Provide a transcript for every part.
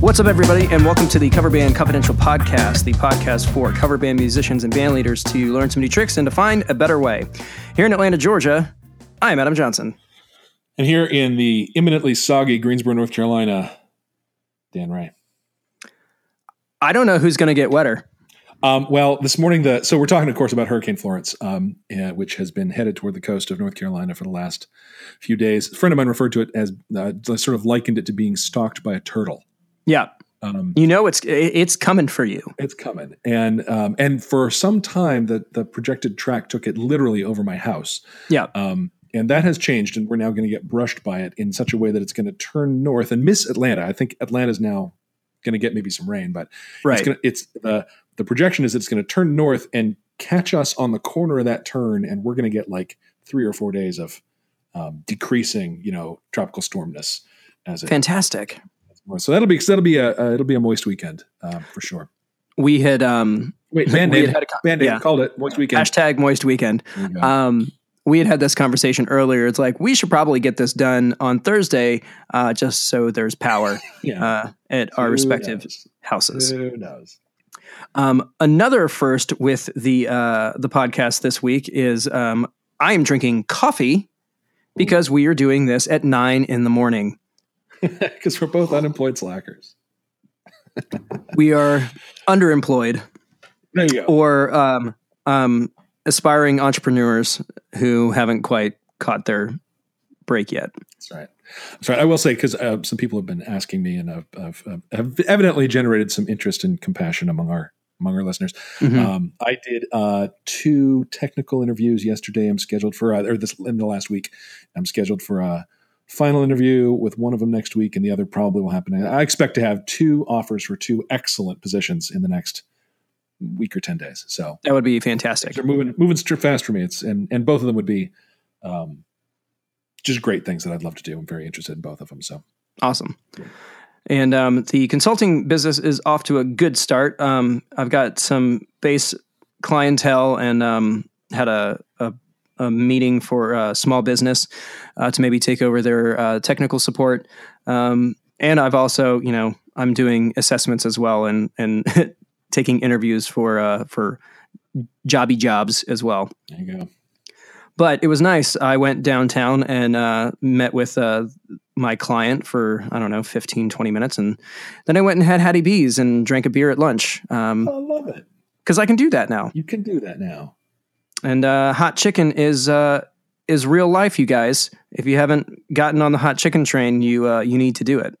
What's up, everybody, and welcome to the Cover Band Confidential Podcast, the podcast for cover band musicians and band leaders to learn some new tricks and to find a better way. Here in Atlanta, Georgia, I'm Adam Johnson. And here in the imminently soggy Greensboro, North Carolina, Dan Ray. I don't know who's going to get wetter. Um, well, this morning, the so we're talking, of course, about Hurricane Florence, um, uh, which has been headed toward the coast of North Carolina for the last few days. A friend of mine referred to it as uh, sort of likened it to being stalked by a turtle. Yeah. Um, You know it's it's coming for you. it's coming, and um, and for some time, the the projected track took it literally over my house. Yeah. Um, and that has changed, and we're now going to get brushed by it in such a way that it's going to turn north and miss Atlanta. I think Atlanta is now going to get maybe some rain, but Right. it's to, it's the the projection is it's going to turn north and catch us on the corner of that turn, and we're going to get like three or four days of um, decreasing, you know, tropical stormness as it. Fantastic. So that'll be that'll be a uh, it'll be a moist weekend um, for sure. We had um, Wait, We band had name, had a band name yeah. called it moist weekend. hashtag moist weekend. There you go. Um, we had had this conversation earlier. It's like we should probably get this done on Thursday, uh, just so there's power yeah, uh, at our respective knows? houses. Who knows? Um, another first with the uh, the podcast this week is um, I am drinking coffee because we are doing this at nine in the morning. Because we're both unemployed slackers. We are underemployed There you go. or um, um, aspiring entrepreneurs who haven't quite caught their break yet. That's right. That's right. I will say because uh, some people have been asking me, and I've, I've, uh, have evidently generated some interest and compassion among our among our listeners. Mhm. Um, I did uh, two technical interviews yesterday. I'm scheduled for, uh, or this in the last week. I'm scheduled for a final interview with one of them next week, and the other probably will happen. I expect to have two offers for two excellent positions in the next week or ten days. So That would be fantastic. they're moving moving fast for me. It's and and both of them would be um, just great things that I'd love to do. I'm very interested in both of them. So Awesome. And um, the consulting business is off to a good start. Um, I've got some base clientele and um, had a, a, a meeting for uh, small business uh, to maybe take over their uh, technical support. Um, and I've also, you know, I'm doing assessments as well and and taking interviews for uh, for jobby jobs as well there you go. but it was nice. I went downtown and uh, met with uh, my client for, I don't know, 15, 20 minutes. And then I went and had Hattie B's and drank a beer at lunch because I love it. because I can do that now. You can do that now. And uh, hot chicken is uh, is real life, you guys. If you haven't gotten on the hot chicken train, you uh, you need to do it.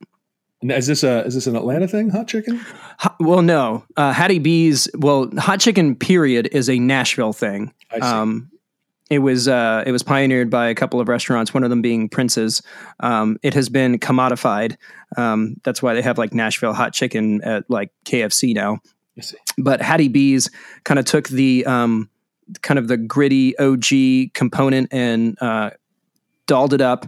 And is this a is this an Atlanta thing? Hot chicken? Ho- well, no, uh, Hattie B's. Well, hot chicken period is a Nashville thing. I see. Um, it was uh, it was pioneered by a couple of restaurants. One of them being Prince's. Um, it has been commodified. Um, that's why they have like Nashville hot chicken at like KFC now. I see. But Hattie B's kind of took the um, kind of the gritty OG component and uh, dolled it up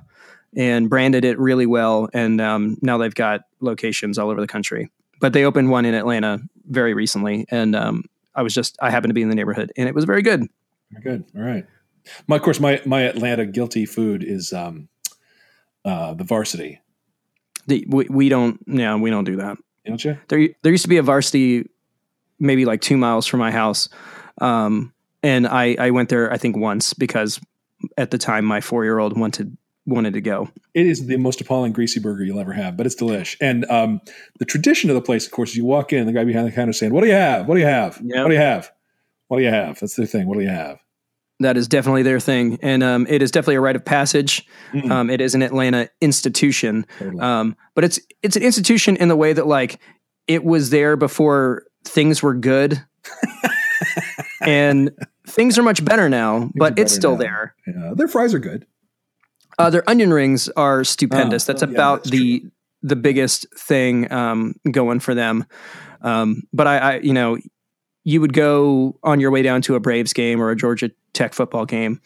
and branded it really well. And um, now they've got locations all over the country. But they opened one in Atlanta very recently, and um, I was just I happened to be in the neighborhood, and it was very good. Very good. All right. My of course my my Atlanta guilty food is um uh the varsity. The, we, we don't no we don't do that. Don't you? There there used to be a varsity maybe like two miles from my house, um, and I I went there I think once because at the time my four year old wanted wanted to go. It is the most appalling greasy burger you'll ever have, but it's delish. And um, the tradition of the place, of course, is you walk in, the guy behind the counter saying, "What do you have? What do you have? Yep. What do you have? What do you have?" That's their thing. What do you have? That is definitely their thing, and um, it is definitely a rite of passage. Mm, Um, it is an Atlanta institution, totally. um, but it's it's an institution in the way that like it was there before things were good, and things are much better now. but are it's still now. there. yeah, their fries are good. Uh, their onion rings are stupendous. Oh, that's yeah, about that's the the biggest thing um, going for them. Um, but I, I, you know, you would go on your way down to a Braves game or a Georgia Tech football game.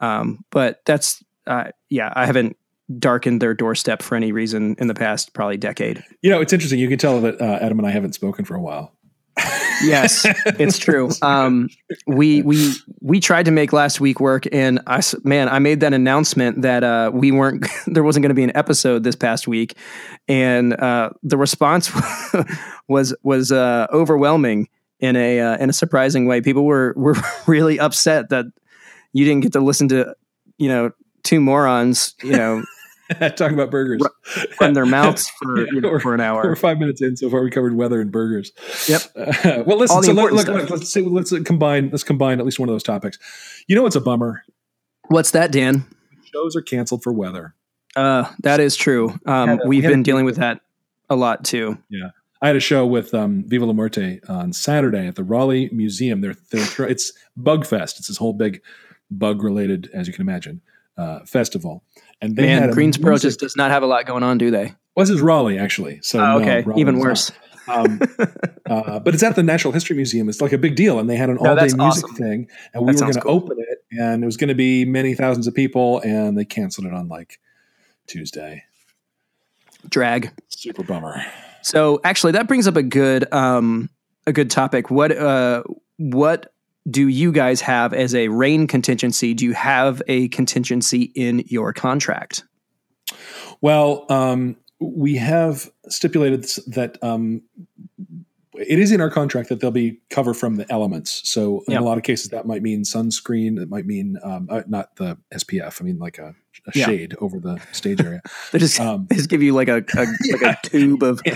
Um, but that's, uh, yeah, I haven't darkened their doorstep for any reason in the past probably decade. You know, it's interesting. You can tell that uh, Adam and I haven't spoken for a while. Yes, it's true. Um, we we we tried to make last week work, and I man, I made that announcement that uh, we weren't there wasn't going to be an episode this past week, and uh, the response was was uh, overwhelming in a uh, in a surprising way. People were were really upset that you didn't get to listen to you know two morons you know talk about burgers run their mouths for you know, for an hour. We're five minutes in so far. We covered weather and burgers. Yep. Uh, well, listen. So look, look, look, let's see. Let's combine. Let's combine at least one of those topics. You know, what's a bummer. What's that, Dan? Shows are canceled for weather. Uh, that is true. Um, a, we've we been dealing with that a lot too. Yeah. I had a show with um, Viva La Muerte on Saturday at the Raleigh Museum. They're, they're it's Bug Fest. It's this whole big bug related, as you can imagine, uh, festival. And they Man, Greensboro music. just does not have a lot going on, do they? Well, this is Raleigh, actually. So oh, okay, no, even worse. Um, uh, but it's at the Natural History Museum. It's like a big deal, and they had an all-day music awesome. thing, and we that were going to cool. open it, and it was going to be many thousands of people, and they canceled it on like Tuesday. Drag. Super bummer. So actually, that brings up a good um, a good topic. What uh, what do you guys have as a rain contingency? Do you have a contingency in your contract? Well, um, we have stipulated that um, it is in our contract that there'll be cover from the elements. So in yep. a lot of cases, that might mean sunscreen. It might mean um, uh, not the SPF. I mean like a, a yeah. shade over the stage area. they just um, they just give you like a, a like a tube of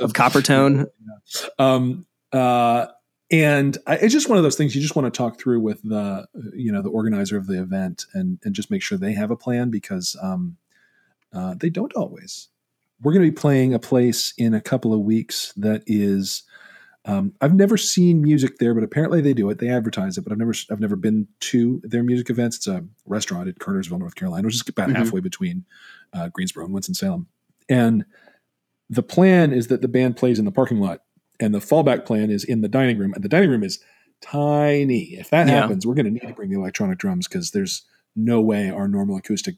of Coppertone. Yeah. Um, uh, and I, it's just one of those things you just want to talk through with the you know the organizer of the event and and just make sure they have a plan because um, uh, they don't always. We're going to be playing a place in a couple of weeks that is. Um, I've never seen music there, but apparently they do it. They advertise it, but I've never I've never been to their music events. It's a restaurant in Kernersville, North Carolina, which is about mm-hmm. halfway between uh, Greensboro and Winston Salem. And the plan is that the band plays in the parking lot and the fallback plan is in the dining room, and the dining room is tiny. If that yeah. happens, we're going to need to bring the electronic drums because there's no way our normal acoustic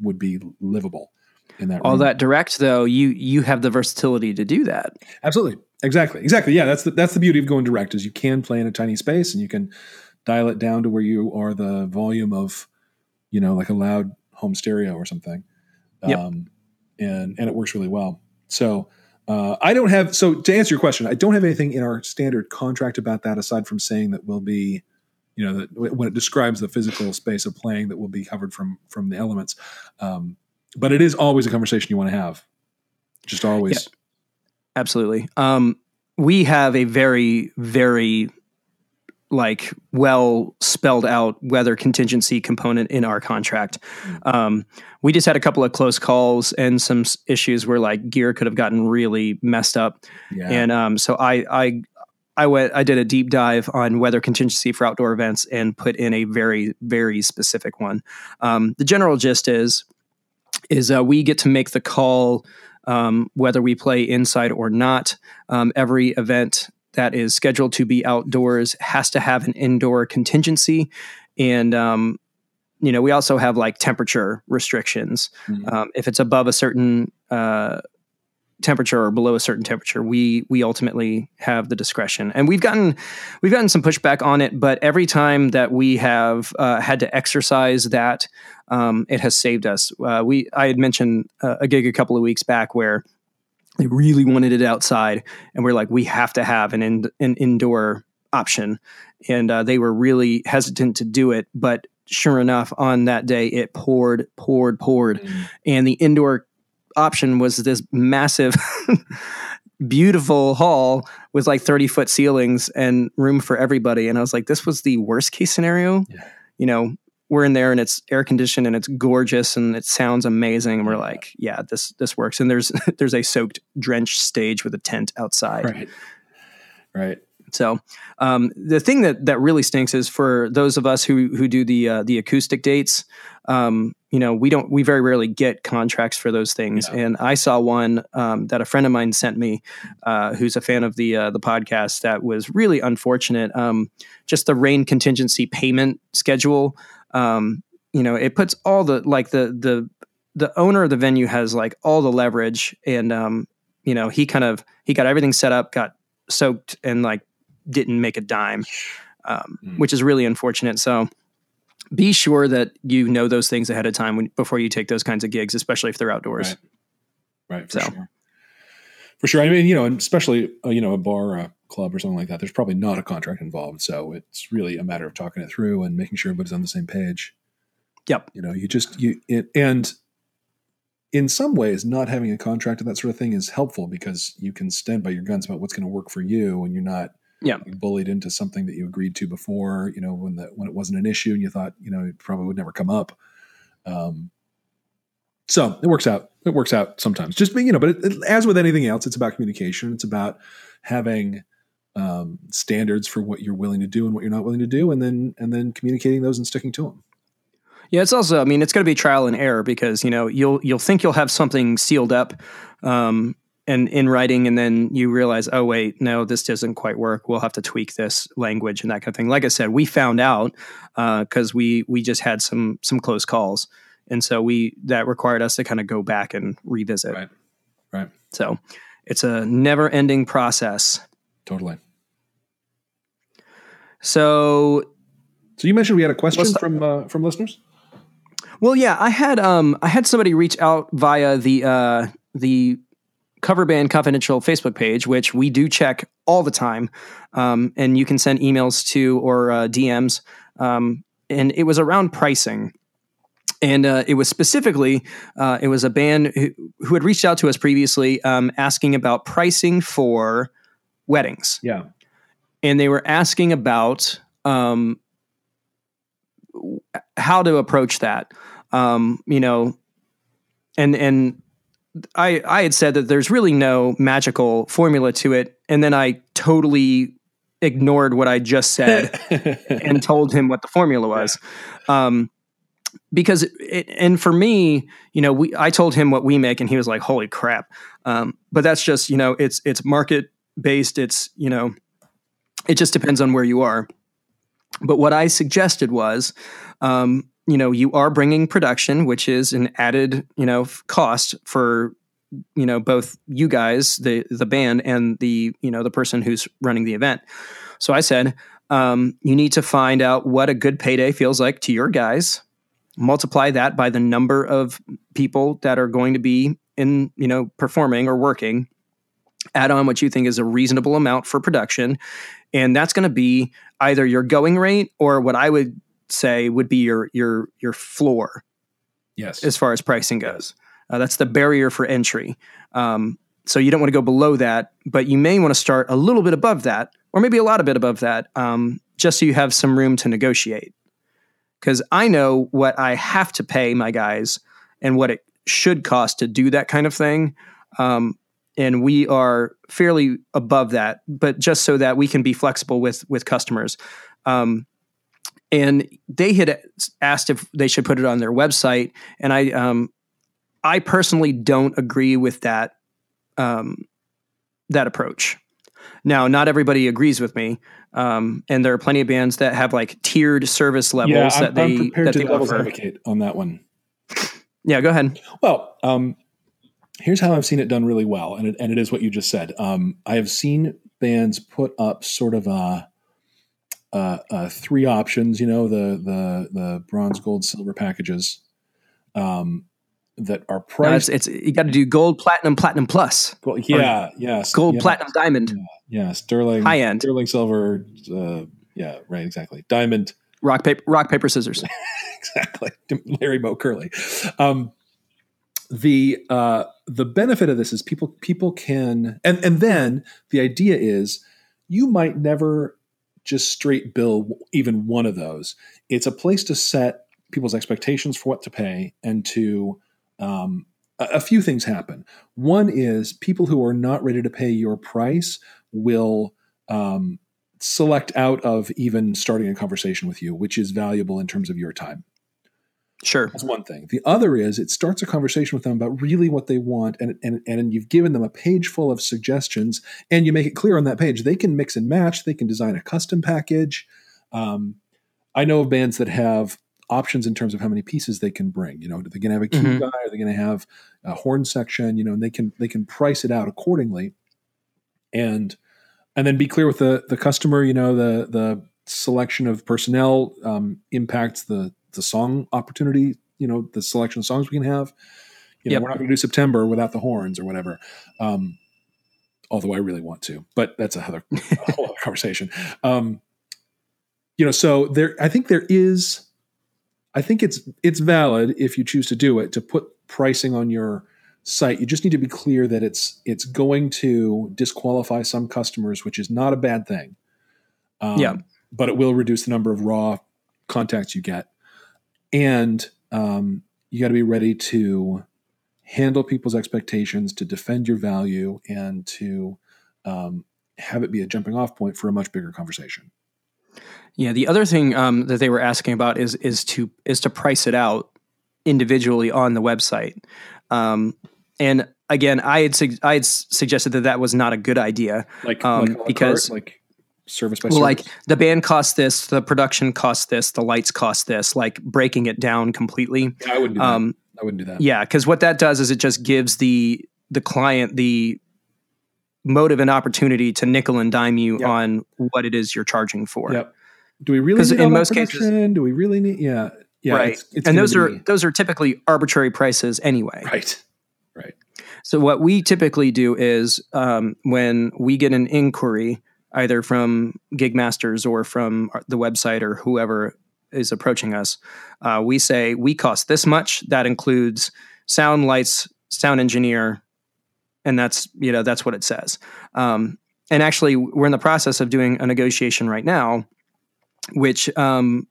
would be livable in that. All room. that direct though, you you have the versatility to do that. Absolutely, exactly, exactly. Yeah, that's the that's the beauty of going direct is you can play in a tiny space and you can dial it down to where you are the volume of, you know, like a loud home stereo or something. Yep. Um, and and it works really well. So uh, I don't have so to answer your question, I don't have anything in our standard contract about that aside from saying that we'll be, you know, that when it describes the physical space of playing that will be covered from from the elements. Um, but it is always a conversation you want to have, just always. Yeah, absolutely. Um, we have a very very like well spelled out weather contingency component in our contract. Mm. Um, we just had a couple of close calls and some issues where like gear could have gotten really messed up, yeah. and um, so I I I went I did a deep dive on weather contingency for outdoor events and put in a very very specific one. Um, the general gist is is uh, we get to make the call. Um, whether we play inside or not. Um, every event that is scheduled to be outdoors has to have an indoor contingency. And, um, you know, we also have like temperature restrictions. Mm-hmm. Um, if it's above a certain uh, temperature or below a certain temperature, we we ultimately have the discretion. And we've gotten we've gotten some pushback on it, but every time that we have uh, had to exercise that, um, it has saved us. Uh, we I had mentioned uh, a gig a couple of weeks back where they really wanted it outside, and we're like, we have to have an in, an indoor option, and uh, they were really hesitant to do it. But sure enough, on that day, it poured, poured, poured, mm. and the indoor option was this massive. beautiful hall with like 30 foot ceilings and room for everybody and i was like this was the worst case scenario yeah. you know we're in there and it's air conditioned and it's gorgeous and it sounds amazing. And we're like yeah this this works. And there's there's a soaked drenched stage with a tent outside. Right. Right. So um, the thing that that really stinks is for those of us who who do the uh, the acoustic dates um, you know we don't we very rarely get contracts for those things. Yeah. and i saw one um, that a friend of mine sent me uh, who's a fan of the uh, the podcast that was really unfortunate. Um, just the rain contingency payment schedule um, you know, it puts all the like the the the owner of the venue has like all the leverage, and um, you know, he kind of he got everything set up, got soaked, and like didn't make a dime, um, Mm. which is really unfortunate. So be sure that you know those things ahead of time when, before you take those kinds of gigs, especially if they're outdoors. Right. Right. For So. sure. For sure. I mean, you know, and especially uh, you know a bar, a club, or something like that. There's probably not a contract involved, so it's really a matter of talking it through and making sure everybody's on the same page. Yep. You know, you just you it, and in some ways, not having a contract and that sort of thing is helpful because you can stand by your guns about what's going to work for you, and you're not Yeah. bullied into something that you agreed to before. You know, when the when it wasn't an issue and you thought you know it probably would never come up. Um, so it works out. It works out sometimes. Just being, you know, but it, it- as with anything else, it's about communication. It's about having um, standards for what you're willing to do and what you're not willing to do, and then and then communicating those and sticking to them. Yeah, it's also. I mean, it's going to be trial and error because you know you'll you'll think you'll have something sealed up, um, and in writing, and then you realize, oh wait, no, this doesn't quite work. We'll have to tweak this language and that kind of thing. Like I said, we found out because we we just had some some close calls, and so we that required us to kind of go back and revisit. Right. Right. So it's a never ending process. Totally. So So you mentioned we had a question from uh, from listeners. Well, yeah, I had um I had somebody reach out via the uh the Cover Band Confidential Facebook page, which we do check all the time, um, and you can send emails to or uh, DMs, um, and it was around pricing. And uh, it was specifically, uh, it was a band who, who had reached out to us previously um, asking about pricing for weddings Yeah. And they were asking about um, how to approach that. Um, you know, and and I I had said that there's really no magical formula to it, and then I totally ignored what I just said and told him what the formula was. Um, because it, and for me, you know, we I told him what we make, and he was like, "Holy crap!" Um, but that's just you know, it's it's market based. It's you know, it just depends on where you are. But what I suggested was, um, you know, you are bringing production, which is an added you know cost for you know both you guys, the the band, and the you know the person who's running the event. So I said, um, you need to find out what a good payday feels like to your guys multiply that by the number of people that are going to be in you know performing or working add on what you think is a reasonable amount for production and that's going to be either your going rate or what i would say would be your your your floor yes. as far as pricing goes uh, that's the barrier for entry um, so you don't want to go below that but you may want to start a little bit above that or maybe a lot of bit above that um, just so you have some room to negotiate because I know what I have to pay my guys and what it should cost to do that kind of thing. Um, and we are fairly above that, but just so that we can be flexible with with customers. Um, and they had asked if they should put it on their website, and I um, I personally don't agree with that um, that approach. Now, not everybody agrees with me, um, and there are plenty of bands that have like tiered service levels yeah, that I'm, they I'm prepared that to they offer. advocate on that one. Yeah, go ahead. Well, um, here's how I've seen it done really well, and it, and it is what you just said. Um, I have seen bands put up sort of a, uh, uh, three options. You know, the the the bronze, gold, silver packages um, that are No, priced. it's, it's you got to do gold, platinum, platinum plus, well, yeah, yes, gold, yeah, platinum, diamond, yeah, sterling, high end, sterling silver. Uh, yeah, right, exactly. Diamond, rock paper, rock paper scissors. exactly. Larry Moe Curly. Um, the uh, the benefit of this is people people can and and then the idea is you might never just straight bill even one of those. It's a place to set people's expectations for what to pay and to um, a, a few things happen. One is people who are not ready to pay your price will um, select out of even starting a conversation with you, which is valuable in terms of your time. Sure. That's one thing. The other is it starts a conversation with them about really what they want, and and and you've given them a page full of suggestions, and you make it clear on that page they can mix and match. They can design a custom package. Um, I know of bands that have options in terms of how many pieces they can bring. You know, are they going to have a key Mhm. guy? Are they going to have a horn section? You know, and they can they can price it out accordingly. And and then be clear with the the customer. You know, the the selection of personnel um, impacts the the song opportunity. You know, the selection of songs we can have. You know, Yep. we're not going to do September without the horns or whatever. Um, although I really want to, but that's another whole other conversation. Um, you know, so there, I think there is, I think it's it's valid if you choose to do it to put pricing on your site. You just need to be clear that it's it's going to disqualify some customers, which is not a bad thing. Um, Yeah. but it will reduce the number of raw contacts you get, and um, you got to be ready to handle people's expectations, to defend your value, and to um, have it be a jumping off point for a much bigger conversation. Yeah, the other thing um, that they were asking about is is to is to price it out individually on the website. Um, and again, I had sug- I had suggested that that was not a good idea. Like, Um, like a la carte, because- like service by Well, like the band costs this, the production costs this, the lights cost this. Like breaking it down completely. I wouldn't do that. Um, I wouldn't do that. yeah, because what that does is it just gives the the client the motive and opportunity to nickel and dime you Yep. on what it is you're charging for. Yep. Do we really need in that most cases- Do we really need? Yeah. Yeah. right. It's, it's and those are those are typically arbitrary prices anyway. Right. Right. So what we typically do is um, when we get an inquiry, either from Gigmasters or from the website or whoever is approaching us, uh, we say we cost this much. That includes sound, lights, sound engineer, and that's you know that's what it says. Um, and actually, we're in the process of doing a negotiation right now, which um,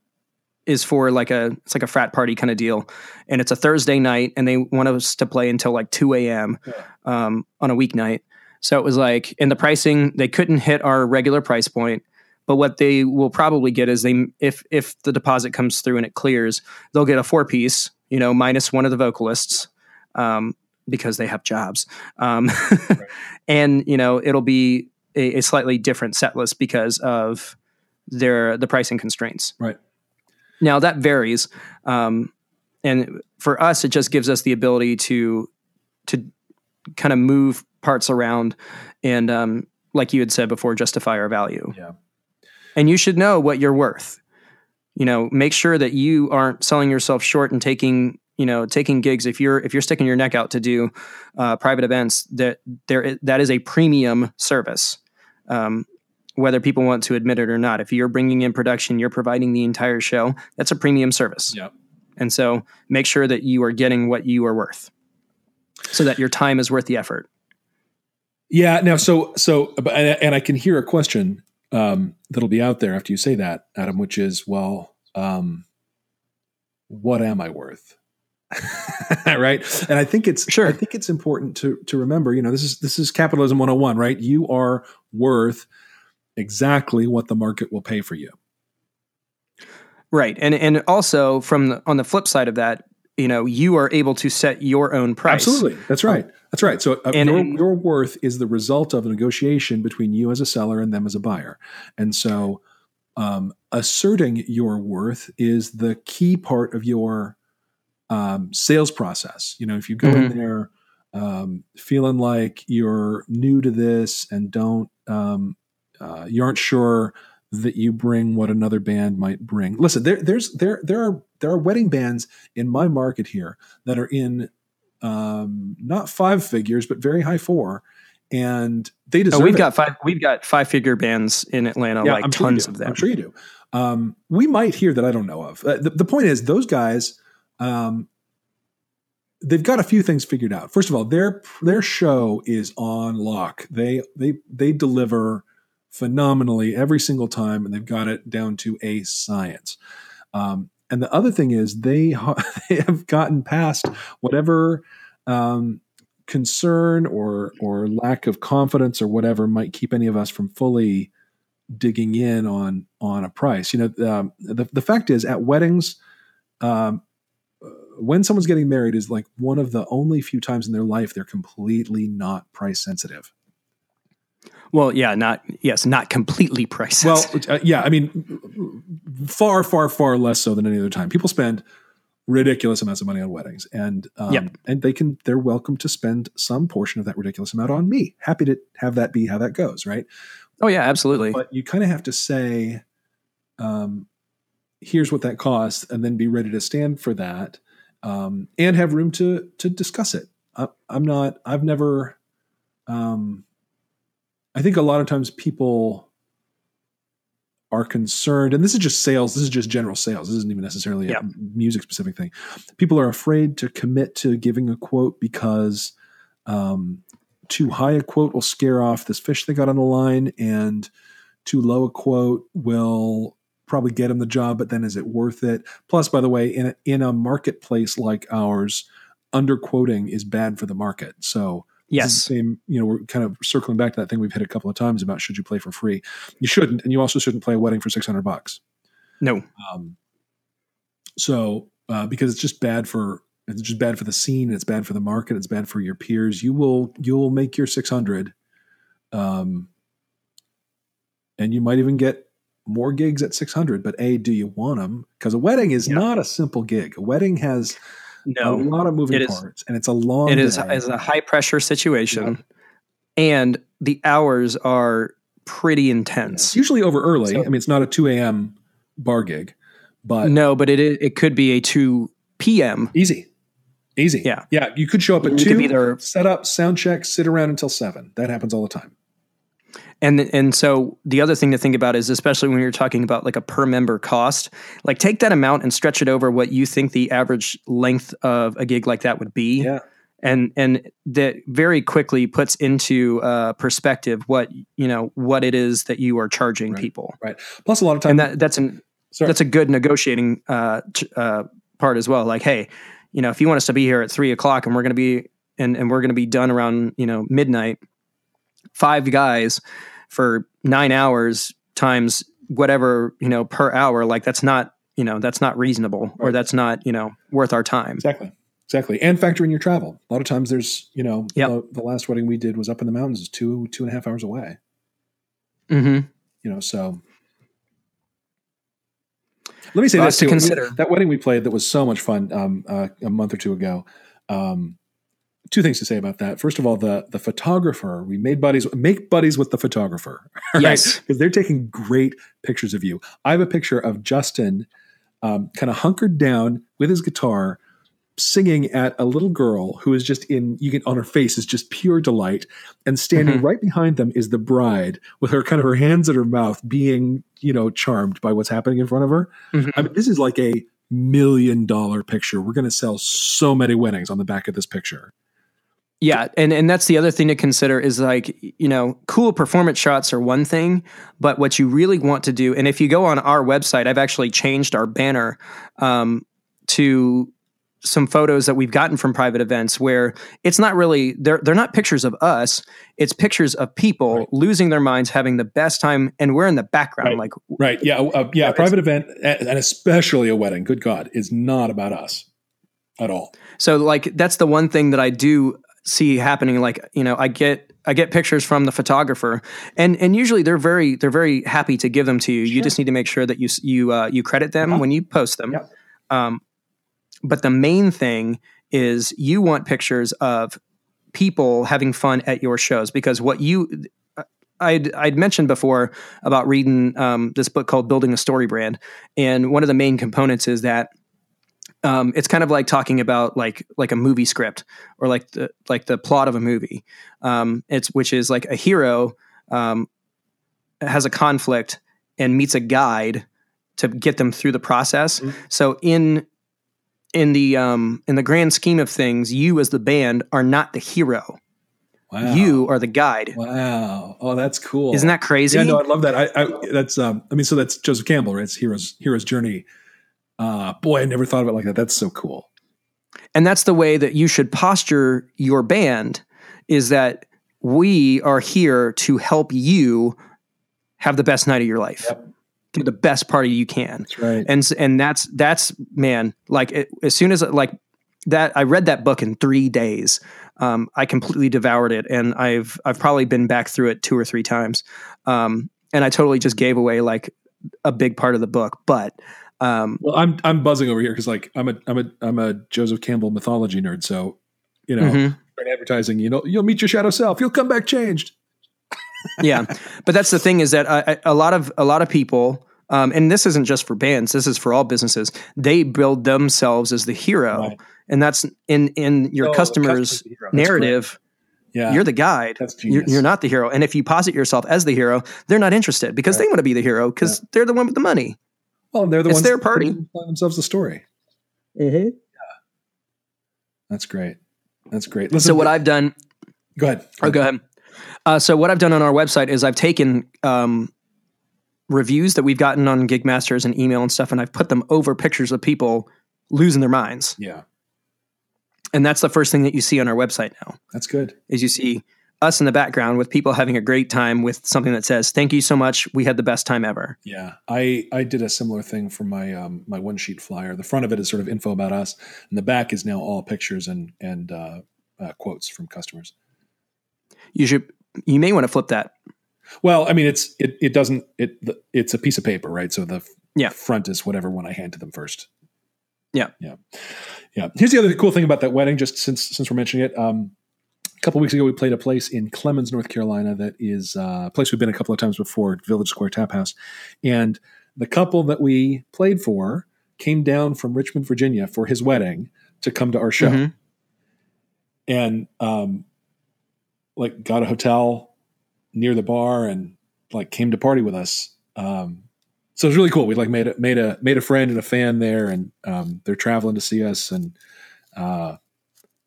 is for like a it's like a frat party kind of deal, and it's a Thursday night, and they want us to play until like two a.m. Um, on a weeknight. So it was like in the pricing, they couldn't hit our regular price point. But what they will probably get is they if if the deposit comes through and it clears, they'll get a four piece, you know, minus one of the vocalists, um, because they have jobs, um, and you know it'll be a, a slightly different set list because of their the pricing constraints. Right. Now that varies, um, and for us, it just gives us the ability to to kind of move parts around and, um, like you had said before, justify our value. Yeah. And you should know what you're worth. You know, make sure that you aren't selling yourself short and taking you know taking gigs if you're if you're sticking your neck out to do uh, private events that there that is a premium service um, whether people want to admit it or not if you're bringing in production you're providing the entire show that's a premium service Yep. and so make sure that you are getting what you are worth so that your time is worth the effort Yeah. Now, so so, but- and, and I can hear a question um, that'll be out there after you say that, Adam, which is, well, um, what am I worth? right. And I think it's Sure. I think it's important to to remember. You know, this is this is capitalism 101, right? You are worth exactly what the market will pay for you. right and and also from the, on the flip side of that you know you are able to set your own price Absolutely. That's right. That's right. So uh, And- your, and- your worth is the result of a negotiation between you as a seller and them as a buyer. And so um, asserting your worth is the key part of your um, sales process. You know, if you go in there um, feeling like you're new to this and don't, um, uh, you aren't sure that you bring what another band might bring. Listen, there, there's there there are there are wedding bands in my market here that are in um, not five figures but very high four, and they deserve. Oh, we've it. got five. We've got five figure bands in Atlanta, Yeah, like I'm tons do. of them. I'm sure you do. Um, we might hear that I don't know of. Uh, the, the point is, those guys, um, they've got a few things figured out. First of all, their their show is on lock. They they they deliver phenomenally every single time, and they've got it down to a science. Um, and the other thing is, they ha- they have gotten past whatever. Um, concern or or lack of confidence or whatever might keep any of us from fully digging in on on a price. You know, um, the the fact is at weddings, um, when someone's getting married is like one of the only few times in their life they're completely not price sensitive. Well, yeah, not yes, not completely price. Well, uh, yeah, I mean, far, far, far less so than any other time. People spend ridiculous amounts of money on weddings, and um, Yep. and they can they're welcome to spend some portion of that ridiculous amount on me. Happy to have that be how that goes, right? Oh yeah, absolutely. But you kind of have to say, um, here's what that costs, and then be ready to stand for that, um, and have room to to discuss it. I, I'm not. I've never. Um, I think a lot of times people are concerned, and this is just sales. This is just general sales. This isn't even necessarily Yeah. a music specific thing. People are afraid to commit to giving a quote because um, too high a quote will scare off this fish they got on the line, and too low a quote will probably get them the job. But then, is it worth it? Plus, by the way, in a, in a marketplace like ours, underquoting is bad for the market. So yes. the same. You know, we're kind of circling back to that thing we've hit a couple of times about should you play for free? You shouldn't, and you also shouldn't play a wedding for six hundred bucks. No. Um, so uh, because it's just bad for it's just bad for the scene. It's bad for the market. It's bad for your peers. You will you will make your six hundred, um, and you might even get more gigs at six hundred. But a, do you want them? Because a wedding is Yeah. not a simple gig. A wedding has a lot of moving It is- parts, and it's a long. It is is a high pressure situation, and the hours are pretty intense. usually over early. So- I mean, it's not a two a.m. bar gig, but No, but it it could be a two p.m. Easy. Easy. Yeah. Yeah. You could show up at You two, could be there- set up, sound check, sit around until seven. That happens all the time. And and so the other thing to think about is especially when you're talking about like a per member cost, like take that amount and stretch it over what you think the average length of a gig like that would be. Yeah. And and that very quickly puts into uh, perspective what you know what it is that you are charging Right. people, Right. Plus, a lot of time. and that that's an sorry. that's a good negotiating uh, uh, part as well. Like, hey, you know, if you want us to be here at three o'clock and we're going to be and and we're going to be done around you know midnight, five guys for nine hours times whatever you know per hour, like that's not you know that's not reasonable or that's not you know worth our time. exactly. Exactly. And factor in your travel. A lot of times there's, you know, Yep. the, the last wedding we did was up in the mountains, is two, two and a half hours away. mm-hmm. You know, so. Let me say Lots this to too. consider. That wedding we played that was so much fun um, uh, a month or two ago. Um, two things to say about that. First of all, the the photographer we made buddies make buddies with the photographer. right? Yes. because they're taking great pictures of you. I have a picture of Justin, um, kind of hunkered down with his guitar, singing at a little girl who is just in you can on her face is just pure delight, and standing Mhm. right behind them is the bride with her kind of her hands at her mouth, being you know charmed by what's happening in front of her. Mhm. I mean, this is like a million dollar picture. We're going to sell so many weddings on the back of this picture. Yeah, and and that's the other thing to consider is like you know cool performance shots are one thing, but what you really want to do, and if you go on our website, I've actually changed our banner um, to some photos that we've gotten from private events where it's not really they're they're not pictures of us, it's pictures of people Right. losing their minds, having the best time, and we're in the background. Right. Like Right? Yeah. Uh, yeah. A private event, and especially a wedding. Good God, is not about us at all. So like that's the one thing that I do see happening like you know I get I get pictures from the photographer and and usually they're very they're very happy to give them to you. You just need to make sure that you you uh, you credit them Yeah. when you post them. Yep. Um, but the main thing is you want pictures of people having fun at your shows because what you I'd I'd mentioned before about reading um, this book called Building a Story Brand, and one of the main components is that um, it's kind of like talking about like like a movie script or like the like the plot of a movie. Um, it's which is like a hero um, has a conflict and meets a guide to get them through the process. Mhm. So in in the um, in the grand scheme of things, you as the band are not the hero. Wow. You are the guide. Wow. Oh, that's cool. Isn't that crazy? Yeah, no, I love that. I, I that's um I mean, so that's Joseph Campbell, right? It's hero's hero's journey. Uh boy, I never thought of it like that. That's so cool. and that's the way that you should posture your band is that we are here to help you have the best night of your life Yep. do the best party you can That's right. and and that's that's man like it, as soon as like that i read that book in three days um, i completely devoured it and i've i've probably been back through it two or three times um, and i totally just gave away like a big part of the book but um, well, I'm I'm buzzing over here because like I'm a I'm a I'm a Joseph Campbell mythology nerd. So, you know, mhm. in advertising, you know, you'll meet your shadow self. You'll come back changed. yeah, but that's the thing is that I, a lot of a lot of people, um, and this isn't just for bands. This is for all businesses. They build themselves as the hero, right. and that's in in your oh, customer's narrative. Yeah. You're the guide. You're, you're, not the hero. And if you posit yourself as the hero, they're not interested because right. they want to be the hero because yeah. they're the one with the money. Well, they're the it's ones their party. themselves the story. Mm-hmm. Yeah. That's great. That's great. Listen, so what I've done. Go ahead. Go, oh, go ahead. Uh, so what I've done on our website is I've taken um, reviews that we've gotten on Gigmasters and email and stuff, and I've put them over pictures of people losing their minds. Yeah. And that's the first thing that you see on our website now. That's good. Is you see us in the background with people having a great time with something that says "Thank you so much. We had the best time ever." Yeah, I I did a similar thing for my um, my one sheet flyer. The front of it is sort of info about us, and the back is now all pictures and and uh, uh, quotes from customers. You should. You may want to flip that. Well, I mean, it's it it doesn't it it's a piece of paper, right? So the yeah. front is whatever one I hand to them first. Yeah. Yeah. Yeah. Here's the other cool thing about that wedding, just since since we're mentioning it. Um, a couple weeks ago, we played a place in Clemmons, North Carolina, that is uh, a place we've been a couple of times before, Village Square Tap House. And the couple that we played for came down from Richmond, Virginia for his wedding to come to our show. Mm-hmm. And um, like got a hotel near the bar and like came to party with us. Um, so it was really cool. We like made a made a made a friend and a fan there, and um, they're traveling to see us. And uh,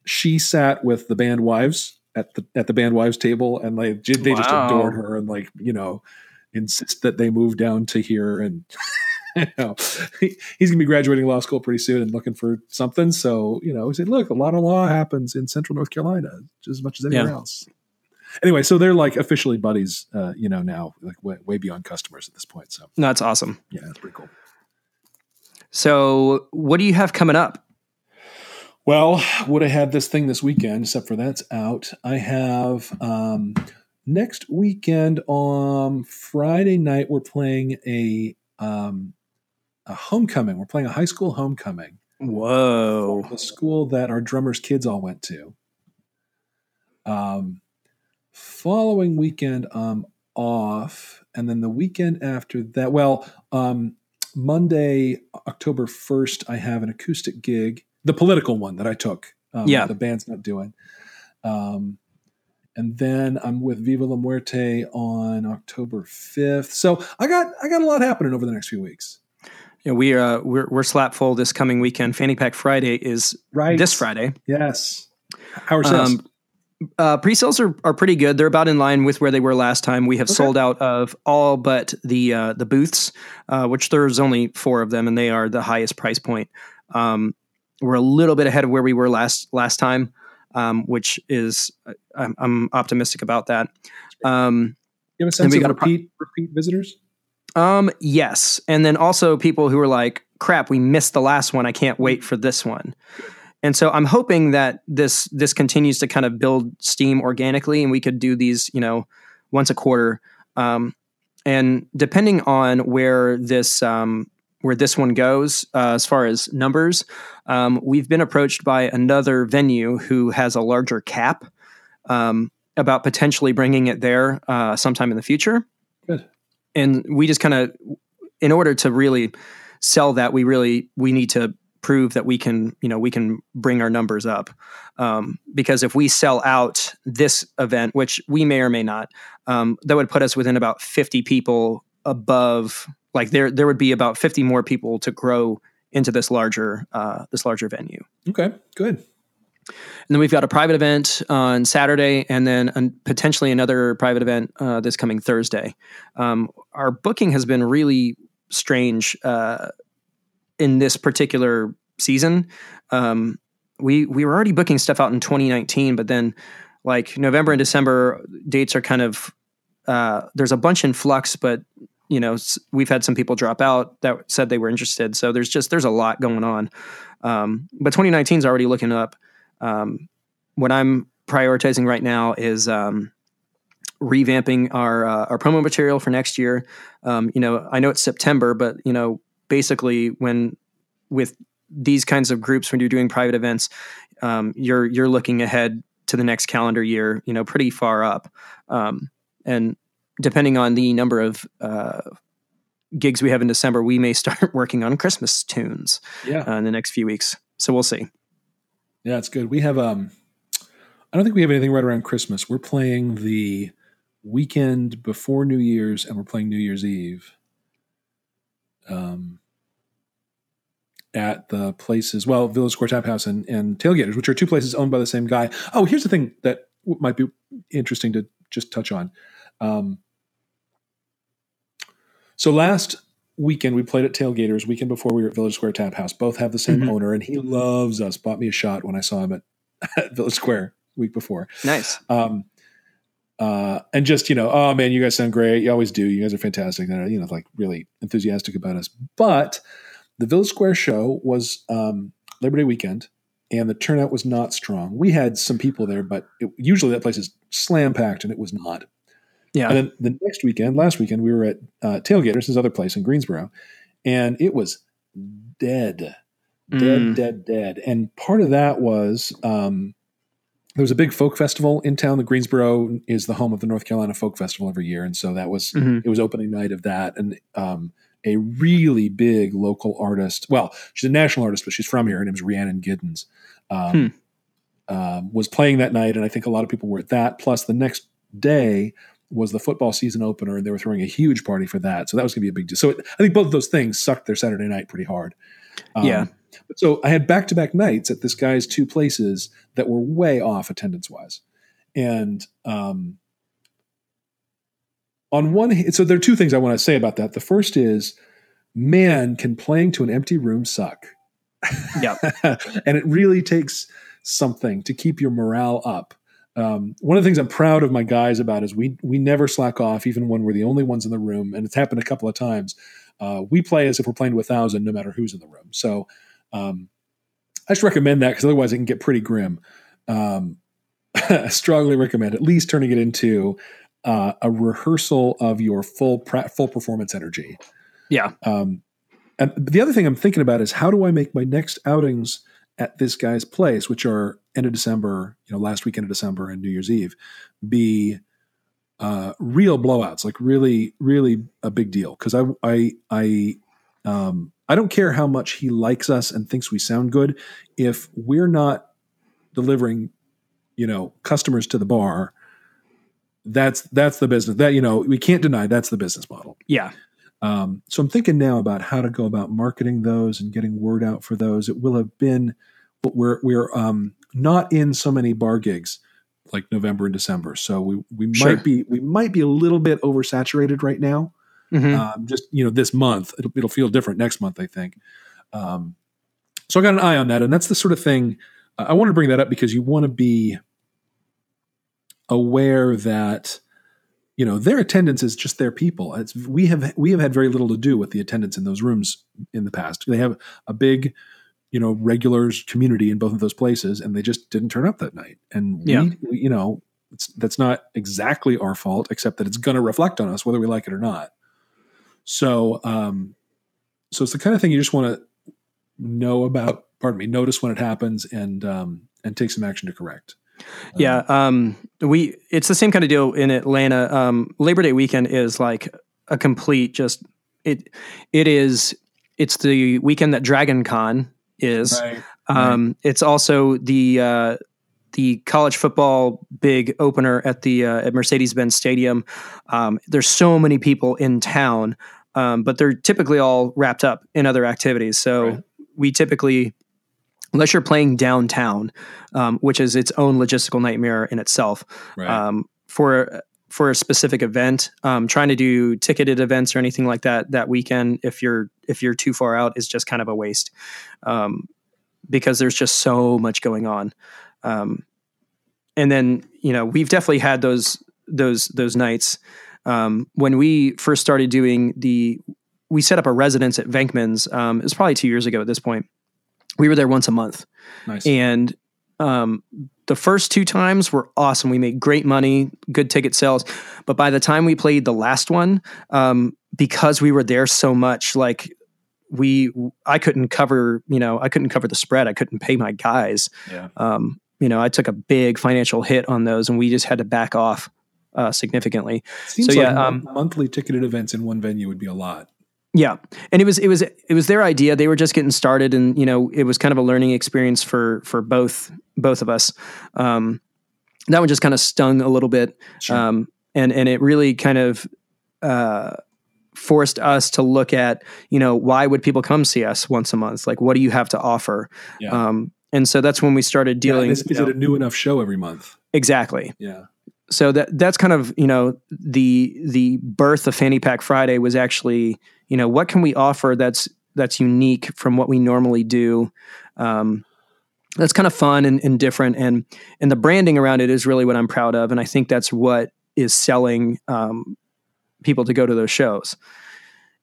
she sat with the band wives at the at the band wives table, and like they wow. just adored her and like you know insist that they move down to here and. you know, he, he's going to be graduating law school pretty soon and looking for something. So, you know, he said, look, a lot of law happens in central North Carolina just as much as anywhere yeah. else anyway, so they're like officially buddies, uh, you know, now like way, way, beyond customers at this point. So that's awesome. Yeah, that's pretty cool. So, what do you have coming up? Well, would have had this thing this weekend, except for that's out. I have um, next weekend on Friday night. We're playing a um, a homecoming. We're playing a high school homecoming. Whoa! The school that our drummers' kids all went to. Um, following weekend I'm off, and then the weekend after that, well, um, Monday, October first, I have an acoustic gig, the political one that I took. Um, yeah, the band's not doing. Um, and then I'm with Viva La Muerte on October fifth. So I got I got a lot happening over the next few weeks. Yeah, we uh, we're we're slap full this coming weekend. Fanny Pack Friday is right this Friday. Yes. How are sales? Um, uh, pre-sales are, are pretty good. They're about in line with where they were last time. We have okay. sold out of all but the uh, the booths, uh, which there's only four of them, and they are the highest price point. Um, we're a little bit ahead of where we were last last time, um, which is uh, I'm, I'm, optimistic about that. Um, you have a sense of repeat pro- repeat visitors. Um, yes, and then also people who are like, "Crap, we missed the last one. I can't wait for this one." And so I'm hoping that this this continues to kind of build steam organically, and we could do these, you know, once a quarter. Um, and depending on where this um, where this one goes, uh, as far as numbers, um, we've been approached by another venue who has a larger cap um, about potentially bringing it there uh, sometime in the future. Good. And we just kind of, in order to really sell that, we really we need to prove that we can you know we can bring our numbers up um, because if we sell out this event which we may or may not um, that would put us within about 50 people above like there there would be about 50 more people to grow into this larger uh, this larger venue okay good and then we've got a private event on Saturday, and then potentially another private event uh, this coming Thursday. Um, our booking has been really strange uh, in this particular season. Um, we we were already booking stuff out in 2019, but then like November and December dates are kind of uh, there's a bunch in flux, but you know we've had some people drop out that said they were interested. So there's just there's a lot going on. Um, but 2019 is already looking up. Um, what I'm prioritizing right now is um, revamping our uh, our promo material for next year. Um, you know, I know it's September, but you know, basically when with these kinds of groups when you're doing private events um, you're you're looking ahead to the next calendar year you know pretty far up um, and depending on the number of uh, gigs we have in December, we may start working on Christmas tunes Yeah. uh, in the next few weeks. So we'll see. Yeah, it's good. We have um I don't think we have anything right around Christmas. We're playing the weekend before New Year's and we're playing New Year's Eve. Um at the places, well, Village Square Tap House and, and Tailgaters, which are two places owned by the same guy. Oh, here's the thing that might be interesting to just touch on. Um, so last weekend we played at Tailgaters. Weekend before we were at Village Square Tap House. Both have the same Mhm. owner, and he loves us. Bought me a shot when I saw him at, at Village Square week before. Nice. Um, uh, and just you know, oh man, you guys sound great. You always do. You guys are fantastic. And, you know, like really enthusiastic about us. But the Village Square show was um, Labor Day weekend, and the turnout was not strong. We had some people there, but it, usually that place is slam packed, and it was not. Yeah. And then the next weekend, last weekend, we were at uh, Tailgaters, his other place in Greensboro, and it was dead, dead, Mm. dead, dead. And part of that was um, there was a big folk festival in town. The Greensboro is the home of the North Carolina Folk Festival every year, and so that was Mhm. it was opening night of that, and um, a really big local artist. Well, she's a national artist, but she's from here. Her name is Rhiannon Giddens. Um, um, was playing that night, and I think a lot of people were at that. Plus, the next day was the football season opener, and they were throwing a huge party for that. So that was going to be a big deal. So it, I think both of those things sucked their Saturday night pretty hard. Um, Yeah. but So I had back to back nights at this guy's two places that were way off attendance wise, and um, on one, so there are two things I want to say about that. The first is, man, can playing to an empty room suck? Yeah. and it really takes something to keep your morale up. Um, one of the things I'm proud of my guys about is we we never slack off, even when we're the only ones in the room, and it's happened a couple of times. Uh, we play as if we're playing to a thousand, no matter who's in the room. So um, I just recommend that because otherwise it can get pretty grim. Um, I strongly recommend at least turning it into uh, a rehearsal of your full pra- full performance energy. Yeah. Um, and the other thing I'm thinking about is how do I make my next outings at this guy's place, which are end of December, you know, last weekend of December and New Year's Eve, be uh, real blowouts, like really, really a big deal. Because I, I, I, um, I don't care how much he likes us and thinks we sound good if we're not delivering, you know, customers to the bar. That's that's the business that you know we can't deny that's the business model. Yeah. Um, so I'm thinking now about how to go about marketing those and getting word out for those. It will have been, but we're we're um, not in so many bar gigs like November and December, so we we Sure. might be we might be a little bit oversaturated right now. Mhm. Um, just you know, this month it'll, it'll feel different next month, I think. Um, so I got an eye on that, and that's the sort of thing uh, I want to bring that up because you want to be aware that you know their attendance is just their people. It's, we have we have had very little to do with the attendance in those rooms in the past. They have a big you know regulars community in both of those places, and they just didn't turn up that night. And Yeah. we, we you know it's, that's not exactly our fault, except that it's going to reflect on us whether we like it or not. So, um, so it's the kind of thing you just want to know about. Pardon me, notice when it happens and um, and take some action to correct. Yeah, um, we it's the same kind of deal in Atlanta. Um, Labor Day weekend is like a complete just it it is it's the weekend that Dragon Con is. Right. Um, It's also the uh, the college football big opener at the uh, at Mercedes Benz Stadium. Um, there's so many people in town, um, but they're typically all wrapped up in other activities. So Right. we typically, unless you're playing downtown, um, which is its own logistical nightmare in itself, Right. um, for for a specific event, um, trying to do ticketed events or anything like that that weekend, if you're if you're too far out, is just kind of a waste, um, because there's just so much going on. Um, and then you know we've definitely had those those those nights um, when we first started doing the. We set up a residence at Venkman's. Um, it was probably two years ago at this point. We were there once a month nice. and um, the first two times were awesome. We made great money, good ticket sales. But by the time we played the last one, um, because we were there so much, like we, I couldn't cover, you know, I couldn't cover the spread. I couldn't pay my guys. yeah. Um, you know, I took a big financial hit on those, and we just had to back off. uh, significantly. Seems So, like yeah, um, monthly ticketed events in one venue would be a lot. Yeah, and it was it was it was their idea. They were just getting started, and you know it was kind of a learning experience for for both both of us. Um, that one just kind of stung a little bit, Sure. um, and and it really kind of uh, forced us to look at you know why would people come see us once a month? Like what do you have to offer? Yeah. Um, and so that's when we started Yeah, dealing. is, you is know- it a new enough show every month? exactly Yeah. so that that's kind of you know the the birth of Fanny Pack Friday was actually you know what can we offer that's that's unique from what we normally do. Um, that's kind of fun and, and different, and and the branding around it is really what I'm proud of, and I think that's what is selling um, people to go to those shows.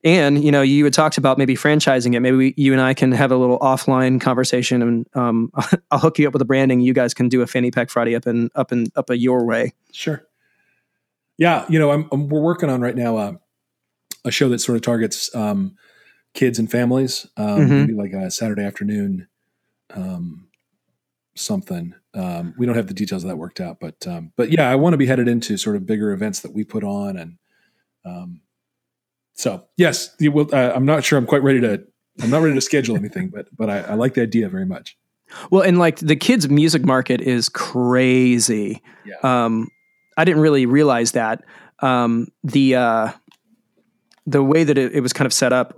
And you know, you had talked about maybe franchising it. Maybe we, you and I can have a little offline conversation, and um, I'll hook you up with the branding. You guys can do a Fanny Pack Friday up and up and up a your way. Sure. Yeah, you know, I'm, I'm we're working on right now uh, a show that sort of targets um, kids and families. Um, Mhm. Maybe like a Saturday afternoon, um, something. Um, we don't have the details of that worked out, but um, but yeah, I want to be headed into sort of bigger events that we put on, and um, so yes, you will, uh, I'm not sure I'm quite ready to. I'm not ready to schedule anything, but but I, I like the idea very much. Well, and like the kids' music market is crazy. Yeah. Um, I didn't really realize that. Um, the uh, the way that it, it was kind of set up,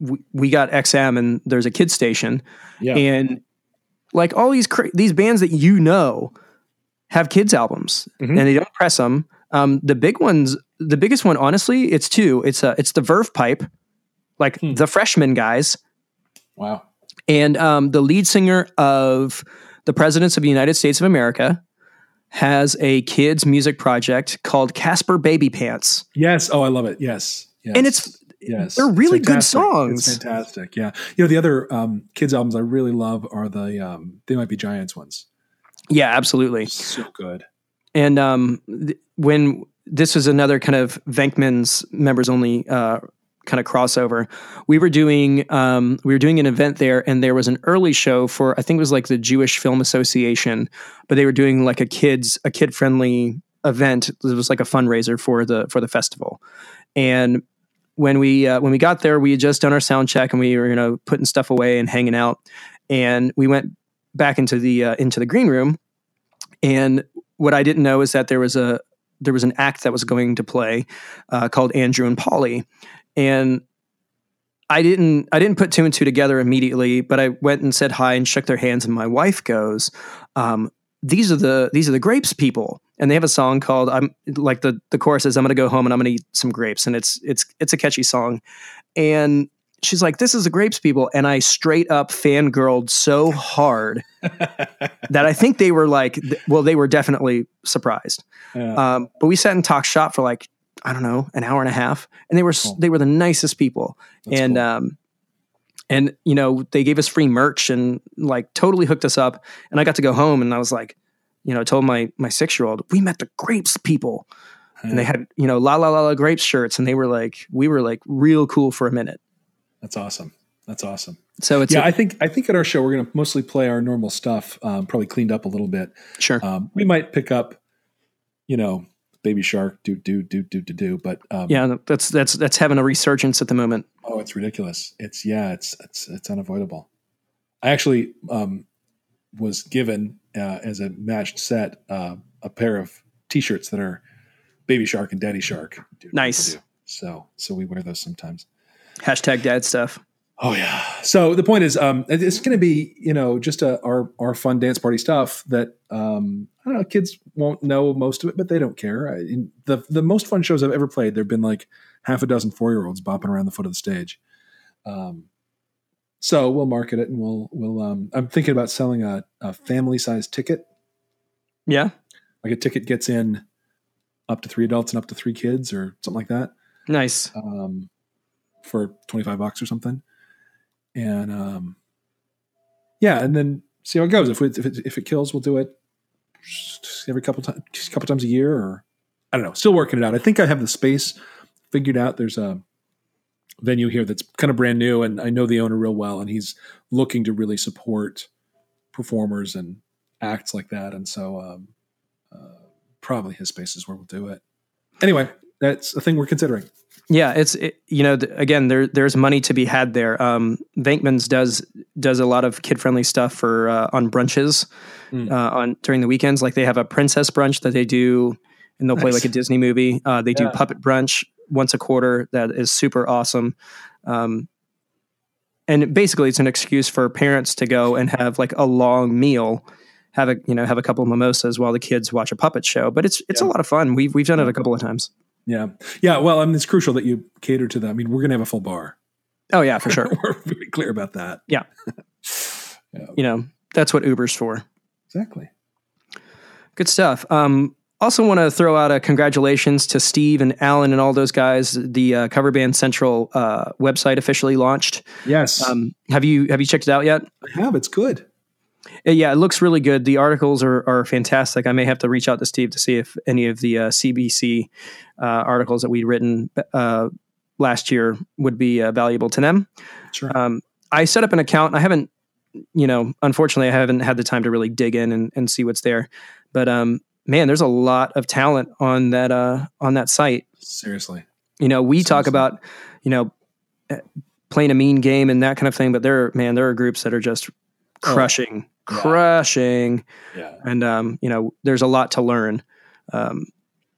we, we got XM and there's a kids station, Yeah, and like all these cra- these bands that you know have kids albums, Mhm. and they don't press them. Um, the big ones, the biggest one, honestly, it's two. It's uh, it's the Verve Pipe, like Hmm. the freshman guys, wow, and um, the lead singer of the Presidents of the United States of America has a kids music project called Caspar Babypants, yes, oh, I love it. Yes, yes. and it's Yes, They're really good songs. It's fantastic. Yeah, you know the other um, kids albums I really love are the um, They Might Be Giants ones. yeah, absolutely. So good. And um, th- when this was another kind of Venkman's members only uh, kind of crossover, we were doing um, we were doing an event there, and there was an early show for I think it was like the Jewish Film Association, but they were doing like a kids a kid friendly event. It was like a fundraiser for the for the festival, and when we uh, when we got there, we had just done our sound check and we were you know putting stuff away and hanging out, and we went back into the uh, into the green room, and what I didn't know is that there was a there was an act that was going to play uh, called Andrew and Polly, and I didn't I didn't put two and two together immediately, but I went and said hi and shook their hands, and my wife goes, um, "These are the these are the grapes people." And they have a song called "I'm like the the chorus is I'm gonna go home and I'm gonna eat some grapes," and it's it's it's a catchy song, and she's like, "This is the grapes people," and I straight up fangirled so hard that I think they were like, well, they were definitely surprised. Yeah. Um, but we sat and talked shop for like I don't know an hour and a half, and they were Cool. they were the nicest people, That's and cool. um, and you know they gave us free merch and like totally hooked us up, and I got to go home and I was like, you know, I told my my six year old we met the grapes people, and they had you know la la la la grapes shirts, and they were like we were like real cool for a minute. That's awesome. That's awesome. So it's yeah, a- I think I think at our show we're going to mostly play our normal stuff, um, probably cleaned up a little bit. sure. Um, we might pick up, you know, Baby Shark, do do do do do do, but um, yeah, that's that's that's having a resurgence at the moment. Oh, it's ridiculous. It's yeah, it's it's it's unavoidable. I actually um, was given uh, as a matched set uh, a pair of T-shirts that are Baby Shark and Daddy Shark. Do- Nice. do. So so we wear those sometimes. Hashtag dad stuff. Oh yeah. So the point is, um, it's going to be you know just a, our our fun dance party stuff that um, I don't know. Kids won't know most of it, but they don't care. I, the the most fun shows I've ever played, there've been like half a dozen four year olds bopping around the foot of the stage. Um, so we'll market it and we'll we'll. Um, I'm thinking about selling a, a family size ticket. Yeah, Like a ticket gets in up to three adults and up to three kids, or something like that nice. um, for 25 bucks or something. And um, yeah, and then see how it goes. If it, if it, if it kills, we'll do it every couple times, a couple times a year, or I don't know. Still working it out. I think I have the space figured out. There's a venue here that's kind of brand new, and I know the owner real well, and he's looking to really support performers and acts like that. And so, um, uh, probably his space is where we'll do it. Anyway, that's a thing we're considering. Yeah, it's it, you know th- again there there's money to be had there. Um, Venkman's does does a lot of kid friendly stuff for uh, on brunches Mm. uh, on during the weekends. Like they have a princess brunch that they do, and they'll play like a Disney movie. Uh, they do puppet brunch once a quarter that is super awesome. Um, and basically, it's an excuse for parents to go and have like a long meal, have a you know have a couple of mimosas while the kids watch a puppet show. But it's it's a lot of fun. We've we've done it a couple of times. Yeah, yeah. Well, I mean, it's crucial that you cater to that. I mean, we're going to have a full bar. Oh yeah, for sure. we're very clear about that. Yeah. you know that's what Uber's for. Exactly. Good stuff. Um, also, want to throw out a congratulations to Steve and Alan and all those guys. The uh, Cover Band Central uh, website officially launched. Yes, Um, have you have you checked it out yet? I have. It's good. Uh, Yeah, it looks really good. The articles are, are fantastic. I may have to reach out to Steve to see if any of the uh, CBC uh, articles that we'd written uh, last year would be uh, valuable to them. Sure. Um, I set up an account. I haven't, you know, unfortunately, I haven't had the time to really dig in and, and see what's there. But um, man, there's a lot of talent on that uh, on that site. Seriously. You know, we talk about, you know, eh, playing a mean game and that kind of thing. But there, man, there are groups that are just Oh, crushing, yeah. Yeah. and um, you know, there's a lot to learn. Um,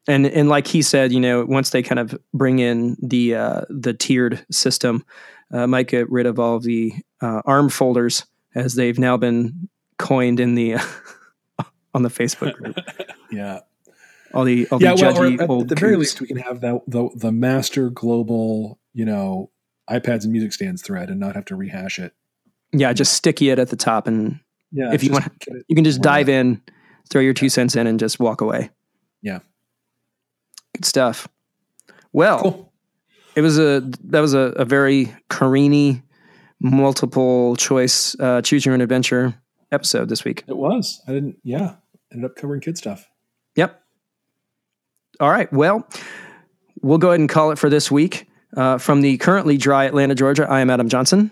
and and like he said, you know, once they kind of bring in the uh, the tiered system, uh, might get rid of all the uh, arm folders as they've now been coined in the on the Facebook group. Yeah. All the all yeah. the Well, judgy at, old the very least, we can have that the the master global, you know, iPads and music stands thread, and not have to rehash it. yeah, just sticky it at the top, and Yeah. If you want- you can just dive in, throw your two cents in, and just walk away. Yeah. good stuff. Well, Cool. it was a that was a, a very Carini multiple choice uh, choose your own adventure episode this week. It was. I didn't. Yeah. Ended up covering kid stuff. Yep. All right. Well, we'll go ahead and call it for this week. Uh, from the currently dry Atlanta, Georgia, I am Adam Johnson.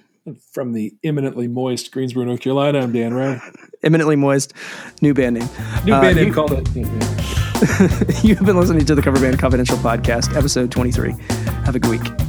From the imminently moist Greensboro, North Carolina, I'm Dan Ray. Eminently moist, new band name. New Uh, band name you- called it. You've been listening to the Cover Band Confidential podcast, episode 23. Have a good week.